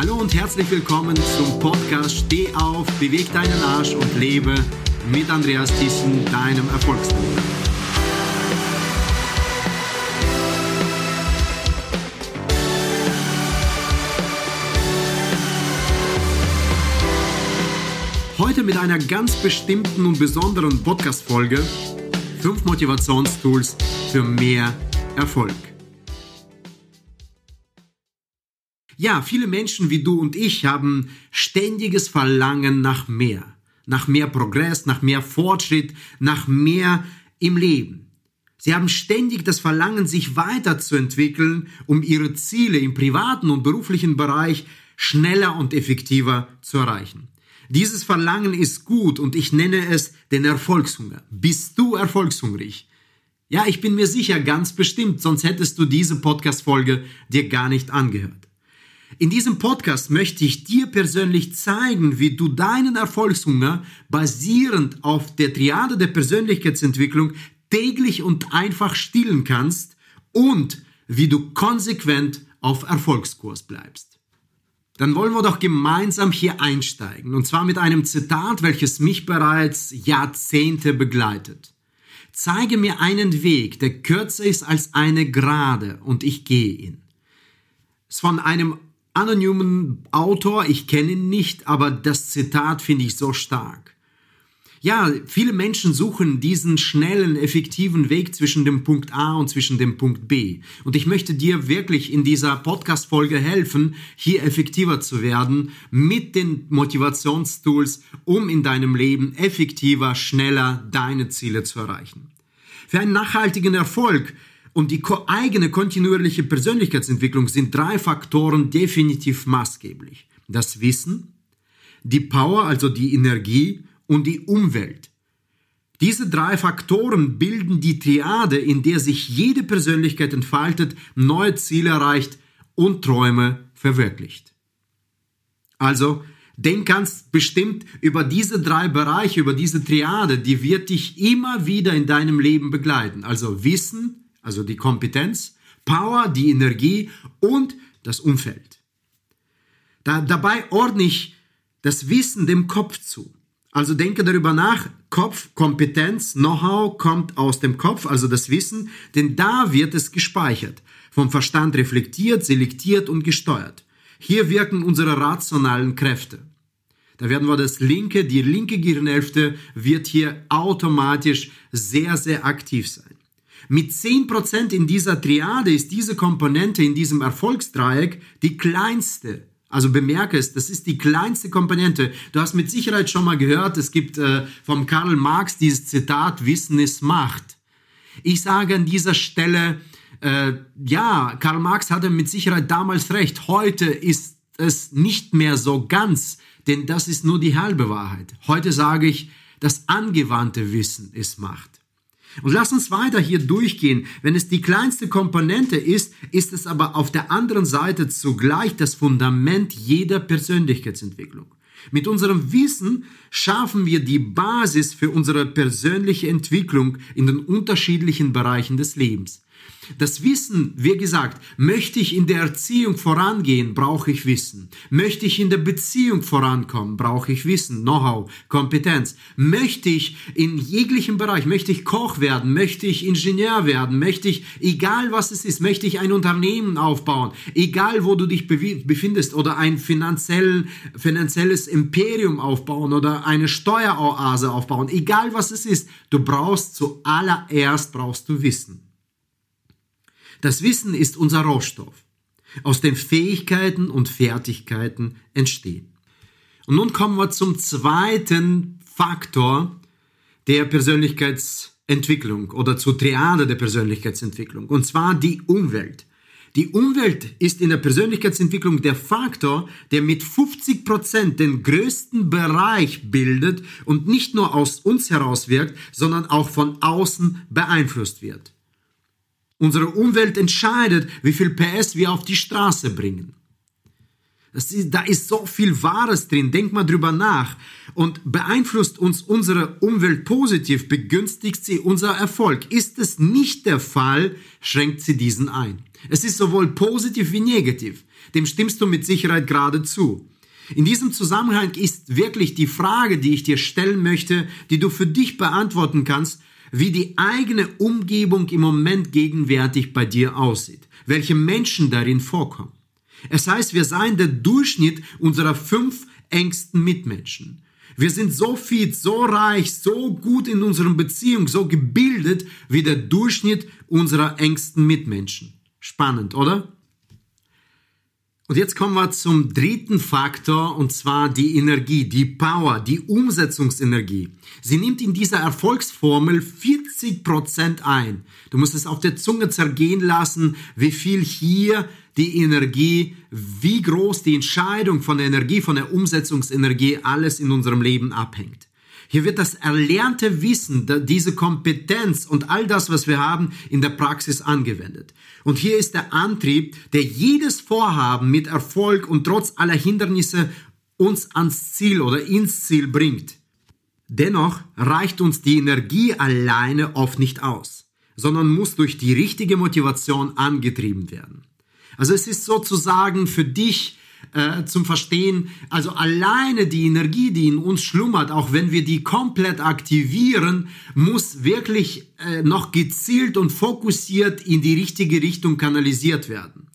Hallo und herzlich willkommen zum Podcast Steh auf, beweg deinen Arsch und lebe mit Andreas Thyssen, deinem Erfolgstrainer. Heute mit einer ganz bestimmten und besonderen Podcast-Folge: 5 Motivationstools für mehr Erfolg. Ja, viele Menschen wie du und ich haben ständiges Verlangen nach mehr. Nach mehr Progress, nach mehr Fortschritt, nach mehr im Leben. Sie haben ständig das Verlangen, sich weiterzuentwickeln, um ihre Ziele im privaten und beruflichen Bereich schneller und effektiver zu erreichen. Dieses Verlangen ist gut und ich nenne es den Erfolgshunger. Bist du erfolgshungrig? Ja, ich bin mir sicher, ganz bestimmt, sonst hättest du diese Podcast-Folge dir gar nicht angehört. In diesem Podcast möchte ich dir persönlich zeigen, wie du deinen Erfolgshunger basierend auf der Triade der Persönlichkeitsentwicklung täglich und einfach stillen kannst und wie du konsequent auf Erfolgskurs bleibst. Dann wollen wir doch gemeinsam hier einsteigen, und zwar mit einem Zitat, welches mich bereits Jahrzehnte begleitet. Zeige mir einen Weg, der kürzer ist als eine Gerade, und ich gehe ihn. Es ist von einem anonymen Autor, ich kenne ihn nicht, aber das Zitat finde ich so stark. Ja, viele Menschen suchen diesen schnellen, effektiven Weg zwischen dem Punkt A und zwischen dem Punkt B. Und ich möchte dir wirklich in dieser Podcast-Folge helfen, hier effektiver zu werden mit den Motivationstools, um in deinem Leben effektiver, schneller deine Ziele zu erreichen. Für einen nachhaltigen Erfolg und die eigene kontinuierliche Persönlichkeitsentwicklung sind drei Faktoren definitiv maßgeblich. Das Wissen, die Power, also die Energie und die Umwelt. Diese drei Faktoren bilden die Triade, in der sich jede Persönlichkeit entfaltet, neue Ziele erreicht und Träume verwirklicht. Also, denk ganz bestimmt über diese drei Bereiche, über diese Triade, die wird dich immer wieder in deinem Leben begleiten. Also Wissen, also die Kompetenz, Power, die Energie und das Umfeld. Da, dabei ordne ich das Wissen dem Kopf zu. Also denke darüber nach, Kopf, Kompetenz, Know-how kommt aus dem Kopf, also das Wissen, denn da wird es gespeichert, vom Verstand reflektiert, selektiert und gesteuert. Hier wirken unsere rationalen Kräfte. Da werden wir das linke, die linke Gehirnhälfte wird hier automatisch sehr, sehr aktiv sein. Mit 10% in dieser Triade ist diese Komponente in diesem Erfolgsdreieck die kleinste. Also bemerke es, das ist die kleinste Komponente. Du hast mit Sicherheit schon mal gehört, es gibt äh, vom Karl Marx dieses Zitat, Wissen ist Macht. Ich sage an dieser Stelle, äh, ja, Karl Marx hatte mit Sicherheit damals recht. Heute ist es nicht mehr so ganz, denn das ist nur die halbe Wahrheit. Heute sage ich, das angewandte Wissen ist Macht. Und lass uns weiter hier durchgehen. Wenn es die kleinste Komponente ist, ist es aber auf der anderen Seite zugleich das Fundament jeder Persönlichkeitsentwicklung. Mit unserem Wissen schaffen wir die Basis für unsere persönliche Entwicklung in den unterschiedlichen Bereichen des Lebens. Das Wissen, wie gesagt, möchte ich in der Erziehung vorangehen, brauche ich Wissen. Möchte ich in der Beziehung vorankommen, brauche ich Wissen, Know-how, Kompetenz. Möchte ich in jeglichem Bereich, möchte ich Koch werden, möchte ich Ingenieur werden, möchte ich, egal was es ist, möchte ich ein Unternehmen aufbauen, egal wo du dich befindest oder ein finanziell, finanzielles Imperium aufbauen oder eine Steueroase aufbauen, egal was es ist, du brauchst zuallererst brauchst du Wissen. Das Wissen ist unser Rohstoff, aus dem Fähigkeiten und Fertigkeiten entstehen. Und nun kommen wir zum zweiten Faktor der Persönlichkeitsentwicklung oder zur Triade der Persönlichkeitsentwicklung, und zwar die Umwelt. Die Umwelt ist in der Persönlichkeitsentwicklung der Faktor, der mit 50 Prozent den größten Bereich bildet und nicht nur aus uns heraus wirkt, sondern auch von außen beeinflusst wird. Unsere Umwelt entscheidet, wie viel PS wir auf die Straße bringen. Ist, da ist so viel Wahres drin. Denk mal drüber nach. Und beeinflusst uns unsere Umwelt positiv, begünstigt sie unser Erfolg. Ist es nicht der Fall, schränkt sie diesen ein. Es ist sowohl positiv wie negativ. Dem stimmst du mit Sicherheit gerade zu. In diesem Zusammenhang ist wirklich die Frage, die ich dir stellen möchte, die du für dich beantworten kannst, wie die eigene Umgebung im Moment gegenwärtig bei dir aussieht, welche Menschen darin vorkommen. Es heißt, wir seien der Durchschnitt unserer fünf engsten Mitmenschen. Wir sind so fit, so reich, so gut in unserer Beziehung, so gebildet wie der Durchschnitt unserer engsten Mitmenschen. Spannend, oder? Und jetzt kommen wir zum dritten Faktor, und zwar die Energie, die Power, die Umsetzungsenergie. Sie nimmt in dieser Erfolgsformel 40 Prozent ein. Du musst es auf der Zunge zergehen lassen, wie viel hier die Energie, wie groß die Entscheidung von der Energie, von der Umsetzungsenergie alles in unserem Leben abhängt. Hier wird das erlernte Wissen, diese Kompetenz und all das, was wir haben, in der Praxis angewendet. Und hier ist der Antrieb, der jedes Vorhaben mit Erfolg und trotz aller Hindernisse uns ans Ziel oder ins Ziel bringt. Dennoch reicht uns die Energie alleine oft nicht aus, sondern muss durch die richtige Motivation angetrieben werden. Also es ist sozusagen für dich äh, zum Verstehen. Also alleine die Energie, die in uns schlummert, auch wenn wir die komplett aktivieren, muss wirklich äh, noch gezielt und fokussiert in die richtige Richtung kanalisiert werden.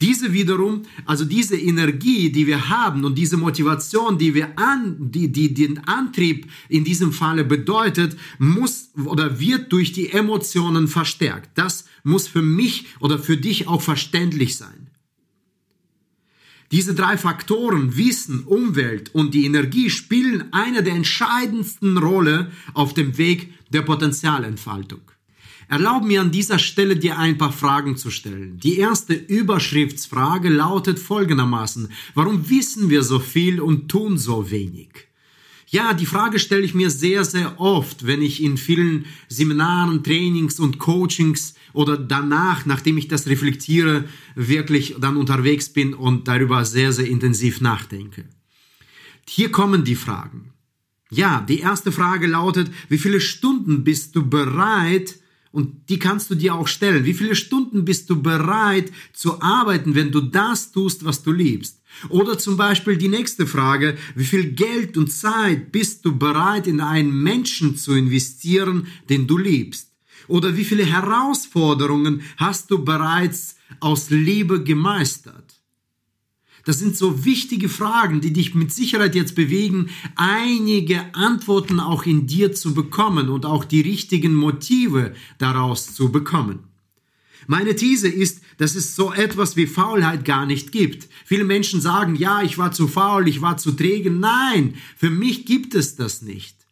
Diese wiederum, also diese Energie, die wir haben und diese Motivation, die wir an, die, die den Antrieb in diesem Falle bedeutet, muss oder wird durch die Emotionen verstärkt. Das muss für mich oder für dich auch verständlich sein. Diese drei Faktoren, Wissen, Umwelt und die Energie, spielen eine der entscheidendsten Rolle auf dem Weg der Potenzialentfaltung. Erlaub mir an dieser Stelle dir ein paar Fragen zu stellen. Die erste Überschriftsfrage lautet folgendermaßen, warum wissen wir so viel und tun so wenig? Ja, die Frage stelle ich mir sehr, sehr oft, wenn ich in vielen Seminaren, Trainings und Coachings oder danach, nachdem ich das reflektiere, wirklich dann unterwegs bin und darüber sehr, sehr intensiv nachdenke. Hier kommen die Fragen. Ja, die erste Frage lautet, wie viele Stunden bist du bereit, und die kannst du dir auch stellen, wie viele Stunden bist du bereit zu arbeiten, wenn du das tust, was du liebst? Oder zum Beispiel die nächste Frage, wie viel Geld und Zeit bist du bereit in einen Menschen zu investieren, den du liebst? Oder wie viele Herausforderungen hast du bereits aus Liebe gemeistert? Das sind so wichtige Fragen, die dich mit Sicherheit jetzt bewegen, einige Antworten auch in dir zu bekommen und auch die richtigen Motive daraus zu bekommen. Meine These ist, dass es so etwas wie Faulheit gar nicht gibt. Viele Menschen sagen, ja, ich war zu faul, ich war zu träge. Nein, für mich gibt es das nicht.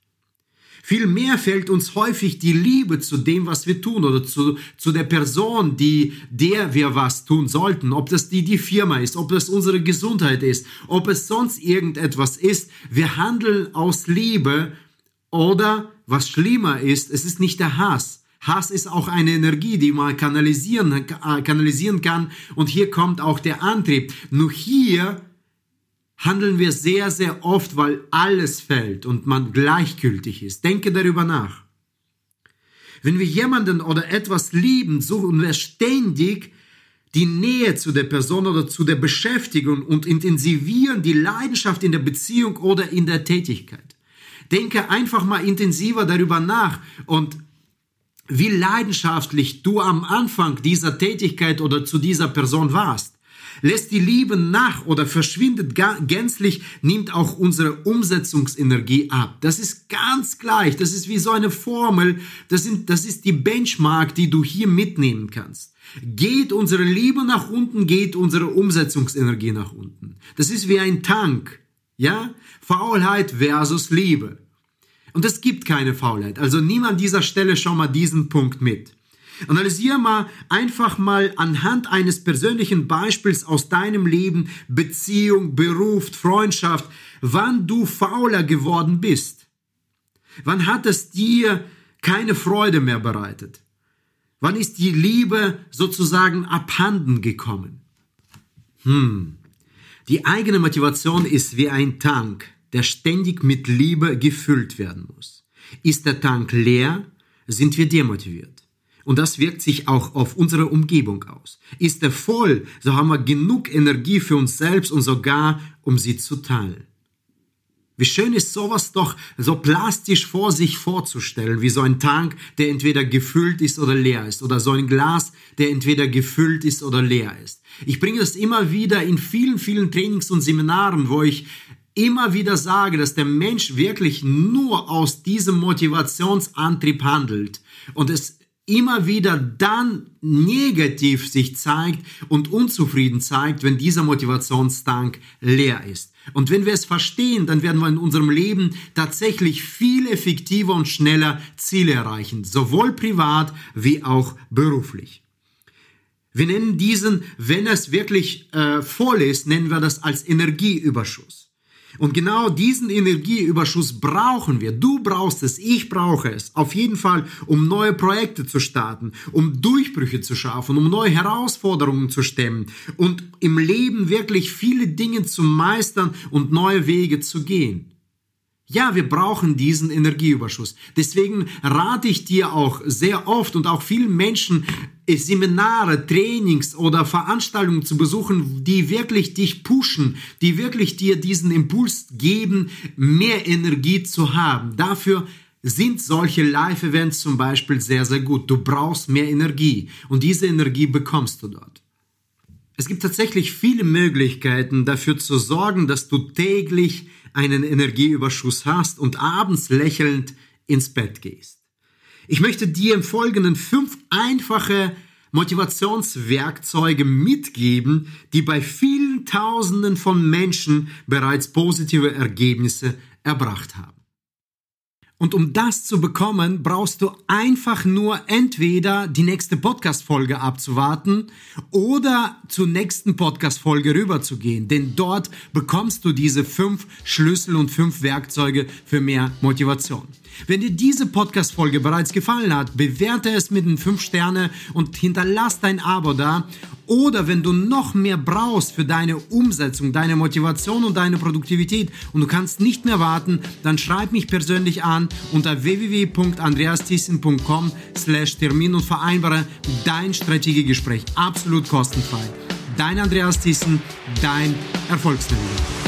Vielmehr fällt uns häufig die Liebe zu dem, was wir tun oder zu, zu der Person, die, der wir was tun sollten. Ob das die, die Firma ist, ob das unsere Gesundheit ist, ob es sonst irgendetwas ist. Wir handeln aus Liebe oder was schlimmer ist, es ist nicht der Hass. Hass ist auch eine Energie, die man kanalisieren, äh, kanalisieren kann. Und hier kommt auch der Antrieb. Nur hier handeln wir sehr, sehr oft, weil alles fällt und man gleichgültig ist. Denke darüber nach. Wenn wir jemanden oder etwas lieben, suchen wir ständig die Nähe zu der Person oder zu der Beschäftigung und intensivieren die Leidenschaft in der Beziehung oder in der Tätigkeit. Denke einfach mal intensiver darüber nach und wie leidenschaftlich du am Anfang dieser Tätigkeit oder zu dieser Person warst lässt die Liebe nach oder verschwindet gänzlich, nimmt auch unsere Umsetzungsenergie ab. Das ist ganz gleich. Das ist wie so eine Formel. Das, sind, das ist die Benchmark, die du hier mitnehmen kannst. Geht unsere Liebe nach unten, geht unsere Umsetzungsenergie nach unten. Das ist wie ein Tank. Ja? Faulheit versus Liebe. Und es gibt keine Faulheit. Also nimm an dieser Stelle schon mal diesen Punkt mit. Analysiere mal einfach mal anhand eines persönlichen Beispiels aus deinem Leben, Beziehung, Beruf, Freundschaft, wann du fauler geworden bist. Wann hat es dir keine Freude mehr bereitet? Wann ist die Liebe sozusagen abhanden gekommen? Hm. Die eigene Motivation ist wie ein Tank, der ständig mit Liebe gefüllt werden muss. Ist der Tank leer, sind wir demotiviert. Und das wirkt sich auch auf unsere Umgebung aus. Ist er voll, so haben wir genug Energie für uns selbst und sogar, um sie zu teilen. Wie schön ist sowas doch so plastisch vor sich vorzustellen, wie so ein Tank, der entweder gefüllt ist oder leer ist, oder so ein Glas, der entweder gefüllt ist oder leer ist. Ich bringe das immer wieder in vielen, vielen Trainings und Seminaren, wo ich immer wieder sage, dass der Mensch wirklich nur aus diesem Motivationsantrieb handelt und es immer wieder dann negativ sich zeigt und unzufrieden zeigt, wenn dieser Motivationstank leer ist. Und wenn wir es verstehen, dann werden wir in unserem Leben tatsächlich viel effektiver und schneller Ziele erreichen, sowohl privat wie auch beruflich. Wir nennen diesen, wenn es wirklich äh, voll ist, nennen wir das als Energieüberschuss. Und genau diesen Energieüberschuss brauchen wir. Du brauchst es, ich brauche es. Auf jeden Fall, um neue Projekte zu starten, um Durchbrüche zu schaffen, um neue Herausforderungen zu stemmen und im Leben wirklich viele Dinge zu meistern und neue Wege zu gehen. Ja, wir brauchen diesen Energieüberschuss. Deswegen rate ich dir auch sehr oft und auch vielen Menschen, äh, Seminare, Trainings oder Veranstaltungen zu besuchen, die wirklich dich pushen, die wirklich dir diesen Impuls geben, mehr Energie zu haben. Dafür sind solche Live-Events zum Beispiel sehr, sehr gut. Du brauchst mehr Energie und diese Energie bekommst du dort. Es gibt tatsächlich viele Möglichkeiten dafür zu sorgen, dass du täglich einen Energieüberschuss hast und abends lächelnd ins Bett gehst. Ich möchte dir im Folgenden fünf einfache Motivationswerkzeuge mitgeben, die bei vielen Tausenden von Menschen bereits positive Ergebnisse erbracht haben. Und um das zu bekommen, brauchst du einfach nur entweder die nächste Podcast-Folge abzuwarten oder zur nächsten Podcast-Folge rüberzugehen. Denn dort bekommst du diese fünf Schlüssel und fünf Werkzeuge für mehr Motivation. Wenn dir diese Podcast-Folge bereits gefallen hat, bewerte es mit den 5 Sterne und hinterlass dein Abo da. Oder wenn du noch mehr brauchst für deine Umsetzung, deine Motivation und deine Produktivität und du kannst nicht mehr warten, dann schreib mich persönlich an unter www.andreasthiessen.com slash Termin und vereinbare dein Strategiegespräch absolut kostenfrei. Dein Andreas Thiessen, dein Erfolgsnavigator.